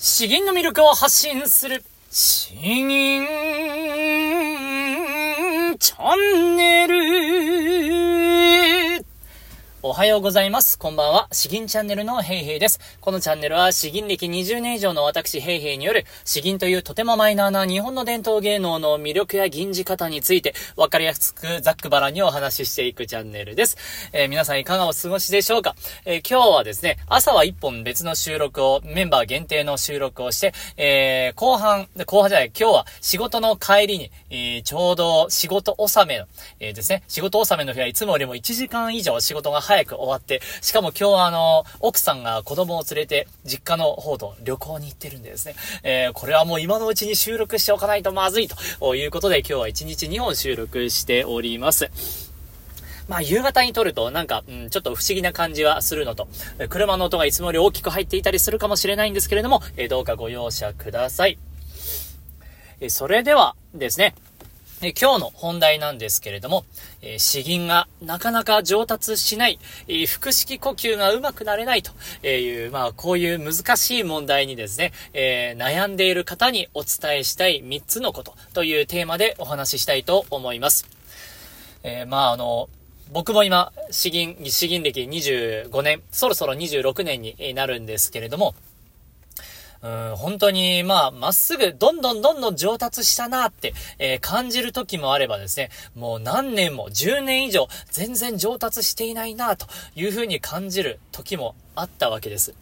詩吟の魅力を発信する、詩吟チャンネル。おはようございます。こんばんは。詩吟チャンネルのヘイヘイです。このチャンネルは詩吟歴20年以上の私ヘイヘイによる詩吟というとてもマイナーな日本の伝統芸能の魅力や吟じ方についてわかりやすくざっくばらにお話ししていくチャンネルです。えー、皆さんいかがお過ごしでしょうか、えー、今日はですね、朝は一本別の収録を、メンバー限定の収録をして、えー、後半、後半じゃない、今日は仕事の帰りに、えー、ちょうど仕事納めの、えー、ですね、仕事納めの日はいつもよりも1時間以上仕事が早く終わって、しかも今日はあの、奥さんが子供を連れて、実家の方と旅行に行ってるんでですね、えー、これはもう今のうちに収録しておかないとまずいということで、今日は1日2本収録しております。まあ、夕方に撮ると、なんか、うん、ちょっと不思議な感じはするのと、車の音がいつもより大きく入っていたりするかもしれないんですけれども、えどうかご容赦ください。えそれではですね、え今日の本題なんですけれども、えー、詩吟がなかなか上達しない、え、腹式呼吸がうまくなれないという、まあ、こういう難しい問題にですね、えー、悩んでいる方にお伝えしたい3つのことというテーマでお話ししたいと思います。えまあ、あの、僕も今、詩吟、詩吟歴25年、そろそろ26年になるんですけれども、うん、本当に、まあ、まっすぐ、どんどんどんどん上達したなって、えー、感じる時もあればですね、もう何年も、10年以上、全然上達していないなという風に感じる時もあったわけです。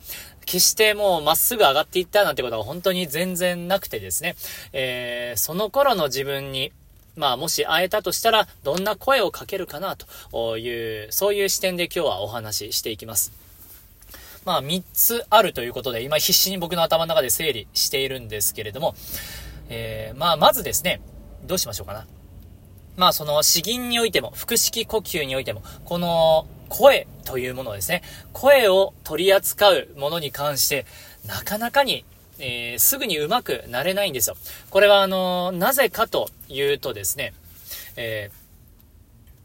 決してもうまっすぐ上がっていったなんてことは本当に全然なくてですね、えー、その頃の自分に、まあ、もし会えたとしたら、どんな声をかけるかなという、そういう視点で今日はお話ししていきます。まあ3つあるということで、今必死に僕の頭の中で整理しているんですけれども、えー、まあまずですね、どうしましょうかな。まあその詩吟においても、腹式呼吸においても、この声というものですね、声を取り扱うものに関して、なかなかにえー、すぐに上手くなれないんですよ。これはあのー、なぜかというとですね、え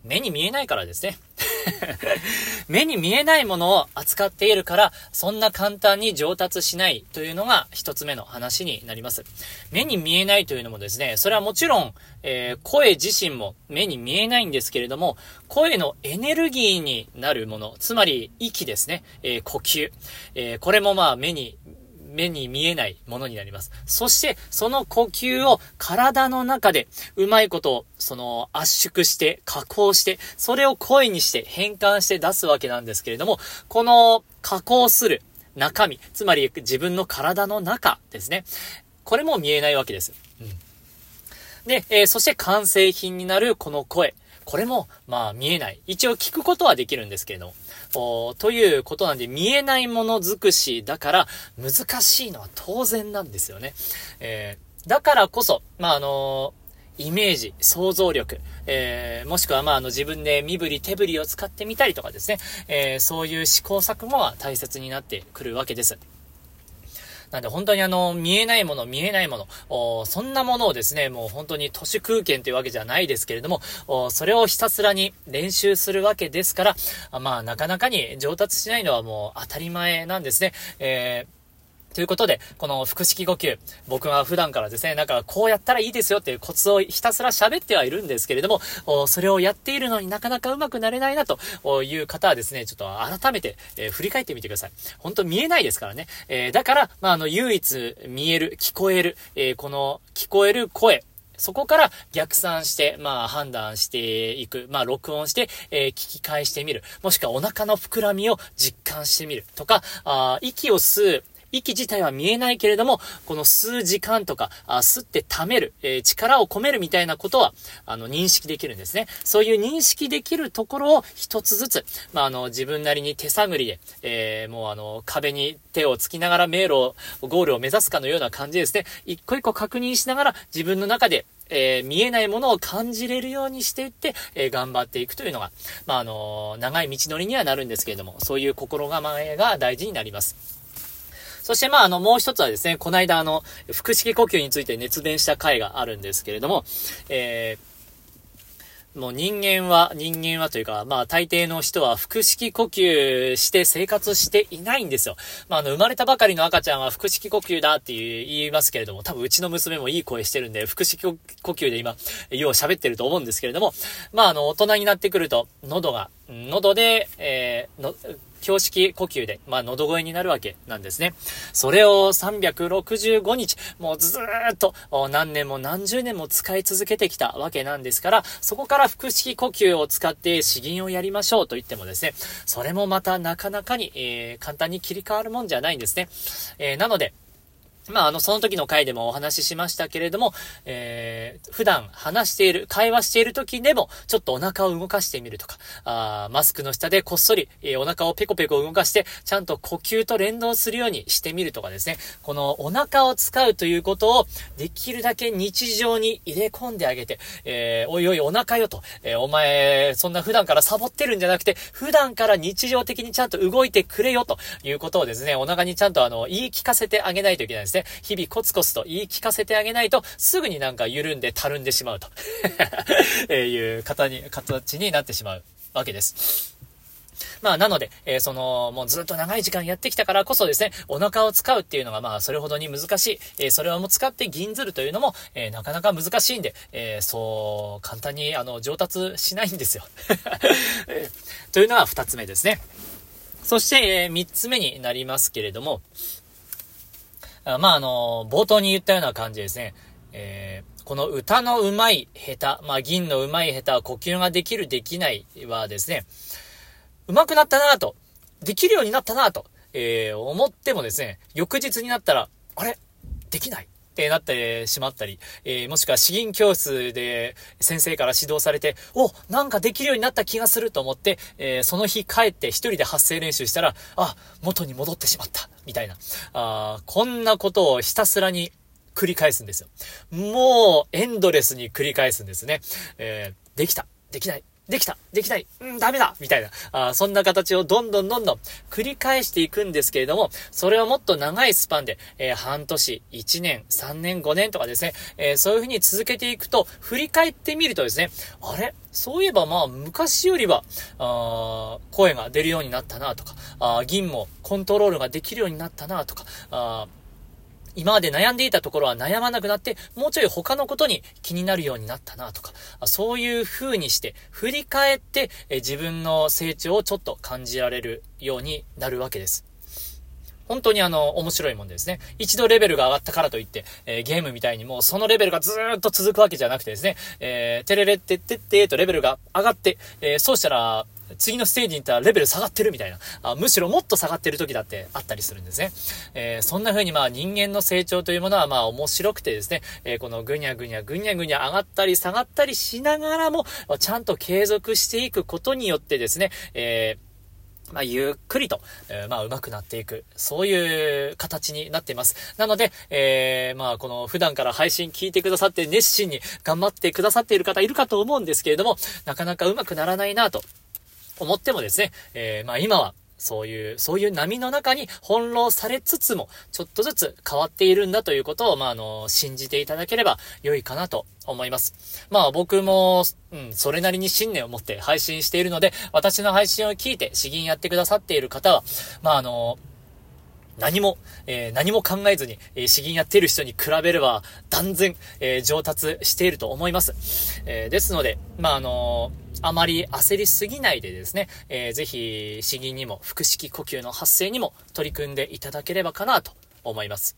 ー、目に見えないからですね。目に見えないものを扱っているから、そんな簡単に上達しないというのが一つ目の話になります。目に見えないというのもですね、それはもちろん、えー、声自身も目に見えないんですけれども、声のエネルギーになるもの、つまり息ですね、えー、呼吸、えー、これもまあ目に目に見えないものになります。そして、その呼吸を体の中で、うまいことを、その圧縮して、加工して、それを声にして変換して出すわけなんですけれども、この加工する中身、つまり自分の体の中ですね。これも見えないわけです。うん、で、えー、そして完成品になるこの声。これも、まあ見えない。一応聞くことはできるんですけれども。おということなんで、見えないものづくしだから、難しいのは当然なんですよね。えー、だからこそ、まあ、あの、イメージ、想像力、えー、もしくは、まあ、あの、自分で身振り手振りを使ってみたりとかですね、えー、そういう試行錯誤は大切になってくるわけです。なんで本当にあの、見えないもの、見えないもの、そんなものをですね、もう本当に都市空間というわけじゃないですけれども、それをひたすらに練習するわけですから、まあ、なかなかに上達しないのはもう当たり前なんですね。えーということで、この腹式呼吸、僕は普段からですね、なんかこうやったらいいですよっていうコツをひたすら喋ってはいるんですけれども、それをやっているのになかなかうまくなれないなという方はですね、ちょっと改めて、えー、振り返ってみてください。本当見えないですからね。えー、だから、まあ、あの、唯一見える、聞こえる、えー、この聞こえる声、そこから逆算して、まあ判断していく。まあ録音して、えー、聞き返してみる。もしくはお腹の膨らみを実感してみる。とか、あ息を吸う。息自体は見えないけれども、この吸う時間とか、あ吸って溜める、えー、力を込めるみたいなことは、あの、認識できるんですね。そういう認識できるところを一つずつ、まあ、あの、自分なりに手探りで、えー、もうあの、壁に手をつきながら迷路を、ゴールを目指すかのような感じですね。一個一個確認しながら、自分の中で、えー、見えないものを感じれるようにしていって、えー、頑張っていくというのが、まあ、あのー、長い道のりにはなるんですけれども、そういう心構えが大事になります。そして、まあ、あの、もう一つはですね、この間、あの、腹式呼吸について熱弁した回があるんですけれども、えー、もう人間は、人間はというか、まあ大抵の人は腹式呼吸して生活していないんですよ。まああの、生まれたばかりの赤ちゃんは腹式呼吸だって言いますけれども、多分うちの娘もいい声してるんで、腹式呼吸で今、よう喋ってると思うんですけれども、まああの、大人になってくると、喉が、喉で、えー、の、標識呼吸で、まあ、喉声になるわけなんですね。それを365日、もうずーっと何年も何十年も使い続けてきたわけなんですから、そこから腹式呼吸を使って詩吟をやりましょうと言ってもですね、それもまたなかなかに、えー、簡単に切り替わるもんじゃないんですね。えー、なので、まあ、あの、その時の回でもお話ししましたけれども、えー、普段話している、会話している時でも、ちょっとお腹を動かしてみるとか、あマスクの下でこっそり、えー、お腹をペコペコ動かして、ちゃんと呼吸と連動するようにしてみるとかですね、このお腹を使うということを、できるだけ日常に入れ込んであげて、えー、おいおいお腹よと、えー、お前、そんな普段からサボってるんじゃなくて、普段から日常的にちゃんと動いてくれよということをですね、お腹にちゃんとあの、言い聞かせてあげないといけないですね。日々コツコツと言い聞かせてあげないと、すぐになんか緩んでたるんでしまうと えいう形に、形になってしまうわけです。まあ、なので、えー、その、もうずっと長い時間やってきたからこそですね、お腹を使うっていうのが、まあ、それほどに難しい。えー、それをも使って銀ずるというのも、えー、なかなか難しいんで、えそう、簡単に、あの、上達しないんですよ。というのが二つ目ですね。そして、え三つ目になりますけれども、あまあ、あの、冒頭に言ったような感じですね。えー、この歌のうまい下手、まあ、銀のうまい下手は、呼吸ができるできないはですね、上手くなったなと、できるようになったなと、えー、思ってもですね、翌日になったら、あれ？できないってなってしまったり、えー、もしくは詩吟教室で先生から指導されて、お、なんかできるようになった気がすると思って、えー、その日帰って一人で発声練習したら、あ、元に戻ってしまった、みたいな。あこんなことをひたすらに繰り返すんですよ。もう、エンドレスに繰り返すんですね。え、できた、できない、できたできないうん、ダメだみたいな、あそんな形をどんどんどんどん繰り返していくんですけれども、それをもっと長いスパンで、えー、半年、1年、3年、5年とかですね、えー、そういう風に続けていくと、振り返ってみるとですね、あれ？そういえばまあ昔よりは、あ声が出るようになったなとか、あ銀もコントロールができるようになったなとか、あ今まで悩んでいたところは悩まなくなって、もうちょい他のことに気になるようになったなとか、そういう風にして、振り返って、え自分の成長をちょっと感じられるようになるわけです。本当にあの、面白いもんですね。一度レベルが上がったからといって、えー、ゲームみたいにもうそのレベルがずーっと続くわけじゃなくてですね、えー、テレレってってってとレベルが上がって、えー、そうしたら、次のステージに行ったらレベル下がってるみたいな、あむしろもっと下がってる時だってあったりするんですね。えー、そんな風にまあ人間の成長というものはまあ面白くてですね、えー、このぐにゃぐにゃぐにゃぐにゃ上がったり下がったりしながらも、ちゃんと継続していくことによってですね、えーまあ、ゆっくりと、えー、まあ、上手くなっていく、そういう形になっています。なので、えー、まあ、この普段から配信聞いてくださって熱心に頑張ってくださっている方いるかと思うんですけれども、なかなか上手くならないなと思ってもですね、えー、まあ今はそういう、そういう波の中に翻弄されつつも、ちょっとずつ変わっているんだということを、まあ、あの、信じていただければ良いかなと思います。まあ、僕も、うん、それなりに信念を持って配信しているので、私の配信を聞いて、詩吟やってくださっている方は、まあ、あの、何も、えー、何も考えずに、えー、詩吟やっている人に比べれば、断然、えー、上達していると思います。えー、ですので、まあ、あのあまり焦りすぎないでですね、えー、ぜひ、詩吟にも、腹式呼吸の発声にも取り組んでいただければかなと思います。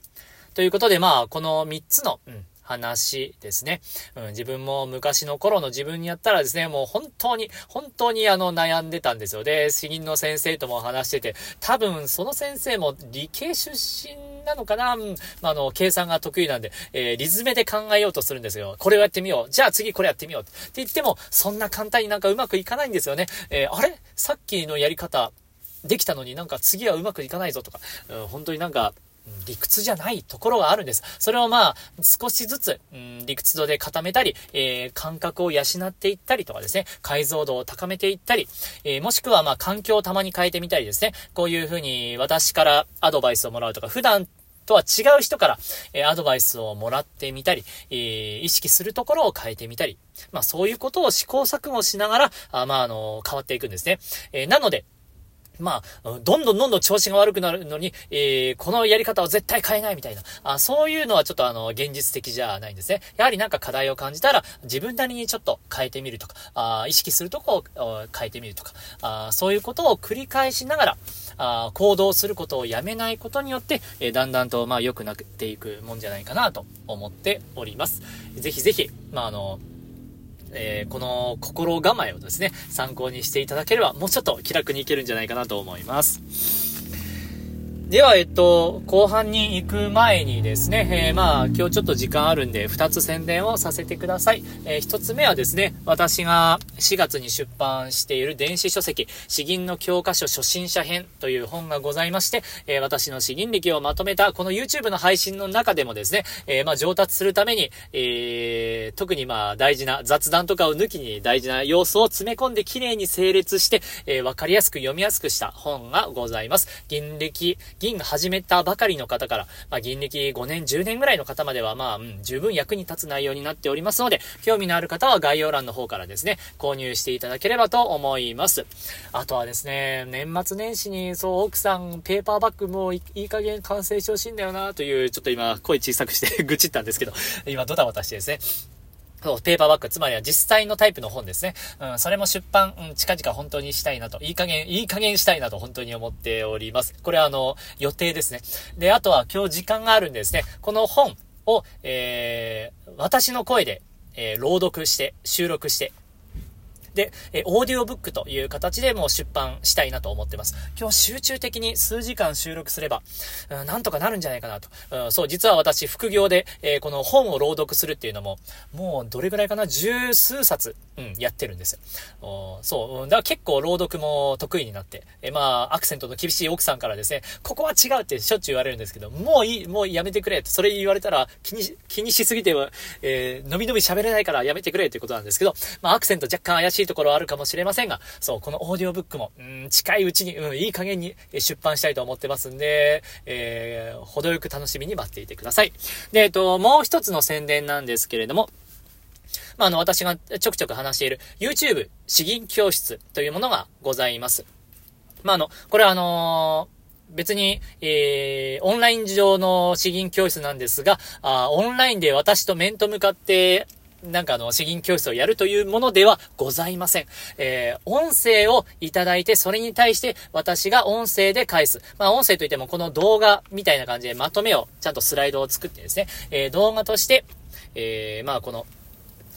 ということで、まあ、この3つの、うん話ですね。うん、自分も昔の頃の自分にやったらですね、もう本当に、本当にあの悩んでたんですよ。で、詩吟の先生とも話してて、多分その先生も理系出身なのかな、うん、まあ、の、計算が得意なんで、えー、リズムで考えようとするんですよ。これをやってみよう。じゃあ次これやってみよう。って言っても、そんな簡単になんかうまくいかないんですよね。えー、あれ？さっきのやり方、できたのになんか次はうまくいかないぞとか、うん、本当になんか、理屈じゃないところがあるんです。それをまあ、少しずつ、うん、理屈度で固めたり、えー、感覚を養っていったりとかですね、解像度を高めていったり、えー、もしくはまあ、環境をたまに変えてみたりですね、こういうふうに私からアドバイスをもらうとか、普段とは違う人から、えアドバイスをもらってみたり、え意識するところを変えてみたり、まあそういうことを試行錯誤しながら、あまああの、変わっていくんですね。えなので、まあ、どんどんどんどん調子が悪くなるのに、えー、このやり方は絶対変えないみたいな、あそういうのはちょっとあの、現実的じゃないんですね。やはりなんか課題を感じたら、自分なりにちょっと変えてみるとか、あ意識するとこを変えてみるとか、あそういうことを繰り返しながら、あ行動することをやめないことによって、えー、だんだんと、まあ、良くなっていくもんじゃないかなと思っております。ぜひぜひ、まあ、あの、えー、この心構えをですね、参考にしていただければ、もうちょっと気楽にいけるんじゃないかなと思います。では、えっと、後半に行く前にですね、えー、まあ、今日ちょっと時間あるんで、2つ宣伝をさせてください。えー、1つ目はですね、私が4月に出版している電子書籍、詩吟の教科書初心者編という本がございまして、えー、私の詩吟歴をまとめた、この YouTube の配信の中でもですね、えまあ、上達するために、え特にまあ、大事な雑談とかを抜きに大事な要素を詰め込んで綺麗に整列して、えわかりやすく読みやすくした本がございます。銀歴、銀が始めたばかりの方から、まあ、銀歴5年、10年ぐらいの方までは、まあ、うん、十分役に立つ内容になっておりますので、興味のある方は概要欄の方からですね、購入していただければと思います。あとはですね、年末年始に、そう、奥さん、ペーパーバッグもいい加減完成してほしいんだよな、という、ちょっと今、声小さくして 愚痴ったんですけど、今、ドタバタしてですね、そう、ペーパーバッグ、つまりは実際のタイプの本ですね。うん、それも出版、うん、近々本当にしたいなと、いい加減、いい加減したいなと本当に思っております。これはあの、予定ですね。で、あとは今日時間があるんでですね、この本を、えー、私の声で、えー、朗読して、収録して、で、えオーディオブックという形でもう出版したいなと思ってます。今日集中的に数時間収録すれば、うん、なんとかなるんじゃないかなと。うん、そう、実は私、副業で、えー、この本を朗読するっていうのも、もうどれぐらいかな？十数冊、うん、やってるんですよ。おそう、だから結構朗読も得意になって、えー、まあ、アクセントの厳しい奥さんからですね、ここは違うってしょっちゅう言われるんですけど、もういい、もうやめてくれって、それ言われたら気にし、気にしすぎては、えー、のびのび喋れないからやめてくれっていうことなんですけど、まあ、アクセント若干怪しいいところあるかもしれませんが、そう、このオーディオブックも、うん、近いうちに、うん、いい加減に出版したいと思ってますんで、えー、程よく楽しみに待っていてください。で、えっと、もう一つの宣伝なんですけれども、まあ、あの、私がちょくちょく話している YouTube 詩吟教室というものがございます。まあ、あの、これはあのー別に、えー、オンライン上の詩吟教室なんですが、あオンラインで私と面と向かってなんかあの、詩吟教室をやるというものではございません。えー、音声をいただいて、それに対して私が音声で返す。まあ、音声といってもこの動画みたいな感じでまとめを、ちゃんとスライドを作ってですね、えー、動画として、えー、まあ、この、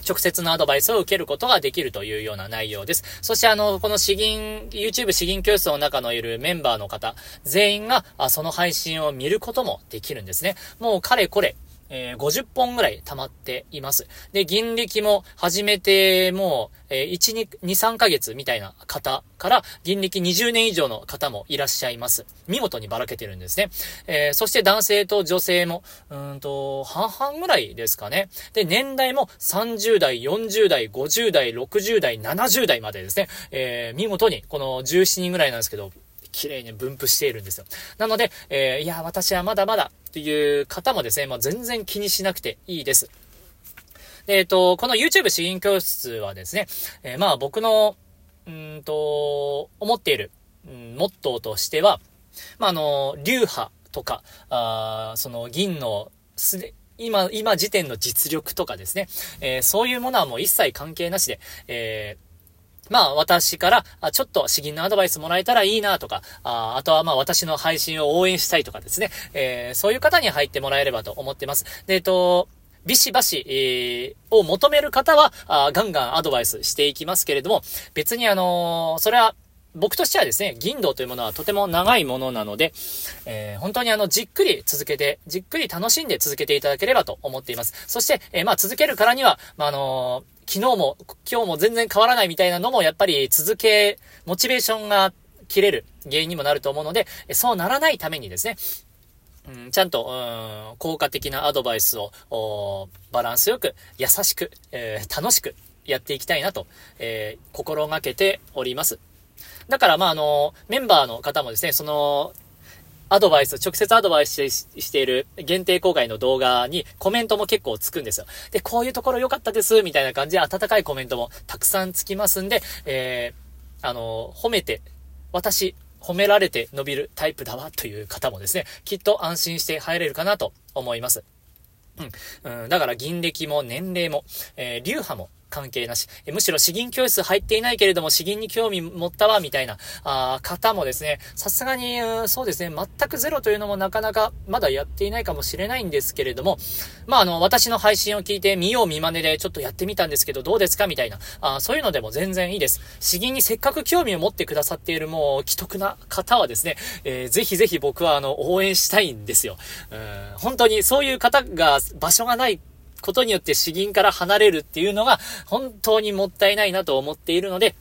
直接のアドバイスを受けることができるというような内容です。そしてあの、この詩吟、YouTube 詩吟教室の中のいるメンバーの方、全員が、あその配信を見ることもできるんですね。もうかれこれ、えー、50本ぐらい溜まっています。で、銀歴も始めてもう、えー、1、2、2、3ヶ月みたいな方から、銀歴20年以上の方もいらっしゃいます。見事にばらけてるんですね。えー、そして男性と女性も、うんと、半々ぐらいですかね。で、年代も30代、40代、50代、60代、70代までですね。えー、見事に、この17人ぐらいなんですけど、綺麗に分布しているんですよ。なので、えー、いや、私はまだまだっていう方もですね、まあ、全然気にしなくていいです。で、えっと、この YouTube 詩吟教室はですね、えー、まあ僕の、うんと、思っている、うん、モットーとしては、まああの、流派とか、あその銀のすで、今、今時点の実力とかですね、えー、そういうものはもう一切関係なしで、えーまあ私から、あちょっと詩吟のアドバイスもらえたらいいなとか、ああとはまあ私の配信を応援したいとかですね、えー、そういう方に入ってもらえればと思ってます。で、えっと、ビシバシ、えー、を求める方は、あガンガンアドバイスしていきますけれども、別にあのー、それは、僕としてはですね、銀道というものはとても長いものなので、えー、本当にあの、じっくり続けて、じっくり楽しんで続けていただければと思っています。そして、えー、まあ続けるからには、まあ、あのー昨日も、今日も全然変わらないみたいなのも、やっぱり続け、モチベーションが切れる原因にもなると思うので、そうならないためにですね、うん、ちゃんと、うん、効果的なアドバイスを、バランスよく、優しく、えー、楽しくやっていきたいなと、えー、心がけております。だから、まあ、あの、メンバーの方もですね、その、アドバイス、直接アドバイスしている限定公開の動画にコメントも結構つくんですよ。で、こういうところ良かったです、みたいな感じで温かいコメントもたくさんつきますんで、えー、あの、褒めて、私、褒められて伸びるタイプだわという方もですね、きっと安心して入れるかなと思います。うん。だから銀歴も年齢も、えー、流派も関係なし、えむしろ詩吟教室入っていないけれども詩吟に興味持ったわ、みたいな、あ方もですね、さすがに、そうですね、全くゼロというのもなかなかまだやっていないかもしれないんですけれども、まあ、あの、私の配信を聞いて見よう見真似でちょっとやってみたんですけど、どうですかみたいな、あそういうのでも全然いいです。詩吟にせっかく興味を持ってくださっているもう、既得な方はですね、えー、ぜひぜひ僕はあの、応援したいんですよ。うん、本当にそういう方が場所がないことによって詩吟から離れるっていうのが本当にもったいないなと思っているので、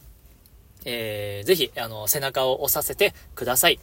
えー、ぜひ、あの、背中を押させてください。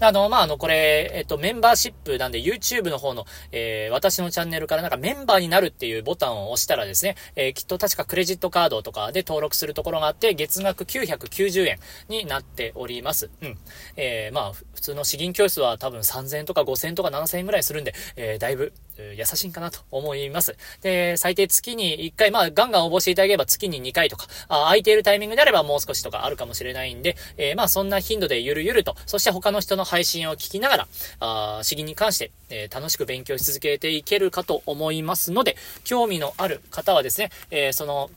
あの、まあ、あの、これ、えっと、メンバーシップなんで YouTube の方の、えー、私のチャンネルからなんかメンバーになるっていうボタンを押したらですね、えー、きっと確かクレジットカードとかで登録するところがあって、月額990円になっております。うん。えー、まあ、普通の詩吟教室は多分3000とか5000とか7000円ぐらいするんで、え、だいぶ、優しいんかなと思います。で、最低月に1回、まあ、ガンガン応募していただければ月に2回とか、あ空いているタイミングであればもう少しとかあるかもしれないんで、えー、まあ、そんな頻度でゆるゆると、そして他の人の配信を聞きながら、あ詩吟に関して、えー、楽しく勉強し続けていけるかと思いますので、興味のある方はですね、えー、その、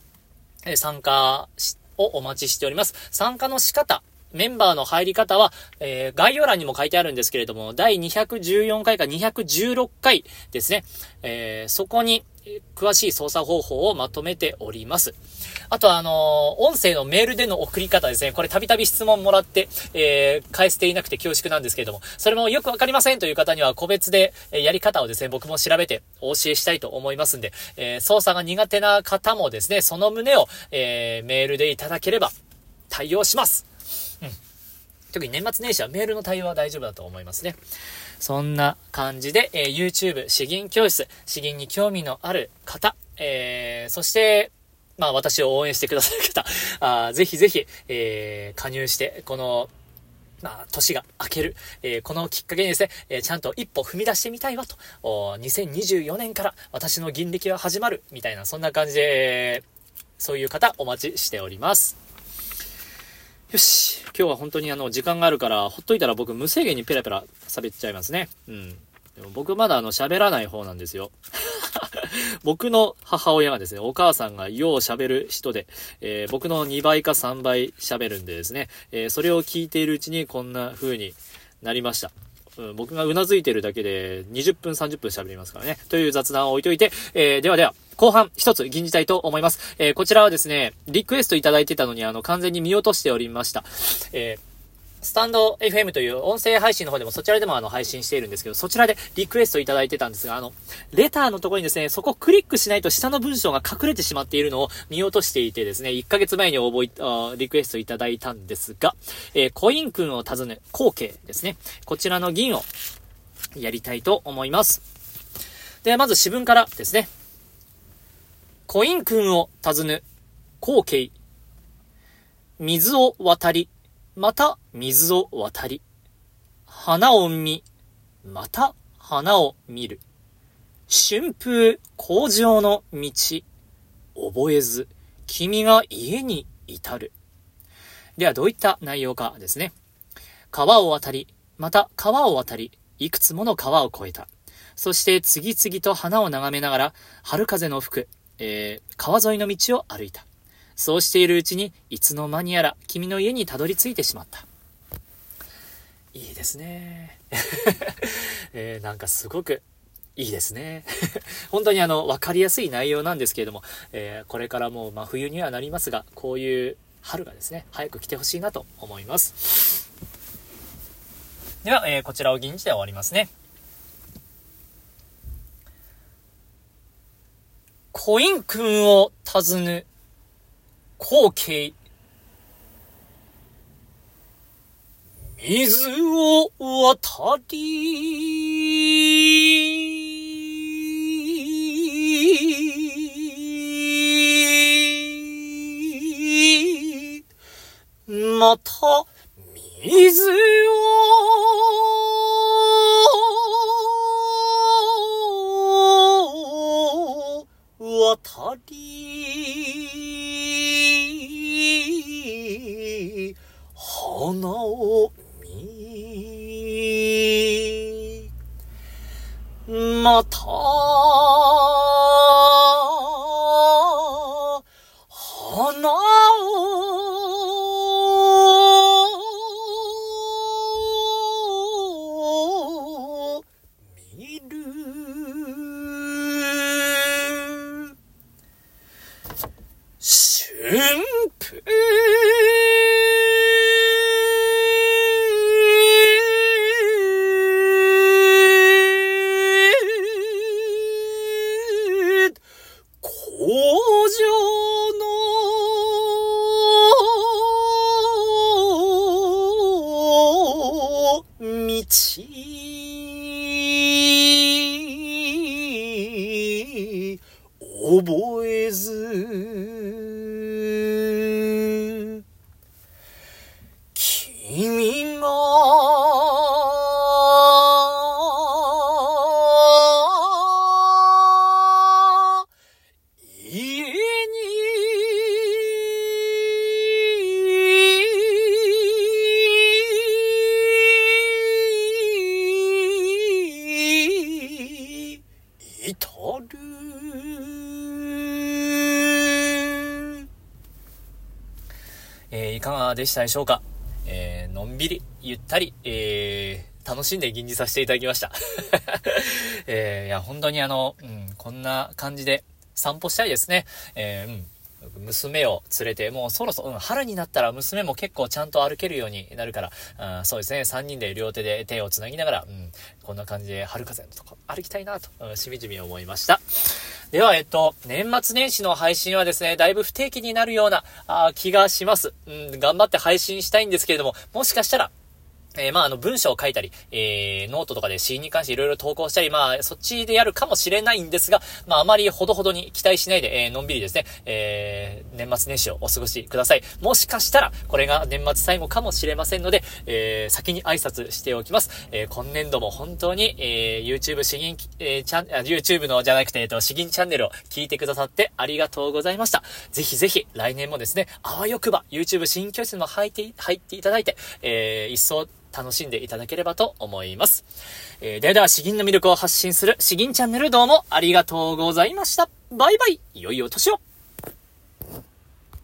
え参加をお待ちしております。参加の仕方、メンバーの入り方は、えー、概要欄にも書いてあるんですけれども、第214回か216回ですね。えー、そこに、詳しい操作方法をまとめております。あと、あのー、音声のメールでの送り方ですね。これたびたび質問もらって、えー、返していなくて恐縮なんですけれども、それもよくわかりませんという方には個別で、えやり方をですね、僕も調べてお教えしたいと思いますんで、えー、操作が苦手な方もですね、その旨を、えメールでいただければ対応します。特に年末年始はメールの対応は大丈夫だと思いますね。そんな感じで、えー、YouTube、詩吟教室、詩吟に興味のある方、えー、そして、まあ私を応援してくださる方、あぜひぜひ、えー、加入して、この、まあ、年が明ける、えー、このきっかけにですね、えー、ちゃんと一歩踏み出してみたいわと、2024年から私の銀歴は始まる、みたいな、そんな感じで、そういう方お待ちしております。よし。今日は本当にあの、時間があるから、ほっといたら僕無制限にペラペラ喋っちゃいますね。うん。でも僕まだあの、喋らない方なんですよ。僕の母親がですね、お母さんがよう喋る人で、えー、僕の2倍か3倍喋るんでですね、えー、それを聞いているうちにこんな風になりました。うん、僕がうなずいてるだけで20分30分喋りますからね。という雑談を置いといて、えー、ではでは、後半一つ吟じたいと思います。えー、こちらはですね、リクエストいただいてたのにあの完全に見落としておりました。えースタンド FM という音声配信の方でもそちらでもあの配信しているんですけど、そちらでリクエストいただいてたんですが、あの、レターのところにですね、そこをクリックしないと下の文章が隠れてしまっているのを見落としていてですね、1ヶ月前に応募あリクエストいただいたんですが、えー、コイン君を尋ね、後継ですね。こちらの銀をやりたいと思います。ではまず詩文からですね。コイン君を尋ね、後継。水を渡り、また水を渡り、花を見、また花を見る。春風工場の道、覚えず、君が家に至る。ではどういった内容かですね。川を渡り、また川を渡り、いくつもの川を越えた。そして次々と花を眺めながら、春風の吹く、えー、川沿いの道を歩いた。そうしているうちに、いつの間にやら君の家にたどり着いてしまった。いいですね。えー、なんかすごくいいですね。本当にあの、わかりやすい内容なんですけれども、えー、これからもう真冬にはなりますが、こういう春がですね、早く来てほしいなと思います。では、えー、こちらを銀じで終わりますね。コイン君を尋ね、光景。水を渡り、また水を渡りかでしたでしょうか？えーのんびり、ゆったり、えー楽しんで吟じさせていただきました。えーいや、本当にあの、うん、こんな感じで散歩したいですね。えーうん。娘を連れて、もうそろそろ、うん、春になったら娘も結構ちゃんと歩けるようになるから、あそうですね、3人で両手で手を繋ぎながら、うん、こんな感じで春風のとこ歩きたいなと、うんしみじみ思いました。では、えっと、年末年始の配信はですね、だいぶ不定期になるようなあ気がします。うん、頑張って配信したいんですけれども、もしかしたら、えーまあ、あの、文章を書いたり、えー、ノートとかで詩に関していろいろ投稿したり、まあ、そっちでやるかもしれないんですが、まあ、あまりほどほどに期待しないで、えー、のんびりですね、えー、年末年始をお過ごしください。もしかしたら、これが年末最後かもしれませんので、えー、先に挨拶しておきます。えー、今年度も本当に、えー、YouTube 詩吟、えー、チャン、YouTube のじゃなくて、えっと、詩吟チャンネルを聞いてくださってありがとうございました。ぜひぜひ、来年もですね、あわよくば、YouTube 新教室にも入って、入っていただいて、えー、一層、楽しんでいただければと思います。えー、では、詩吟の魅力を発信する詩吟チャンネルどうもありがとうございました。バイバイ。良いお年を。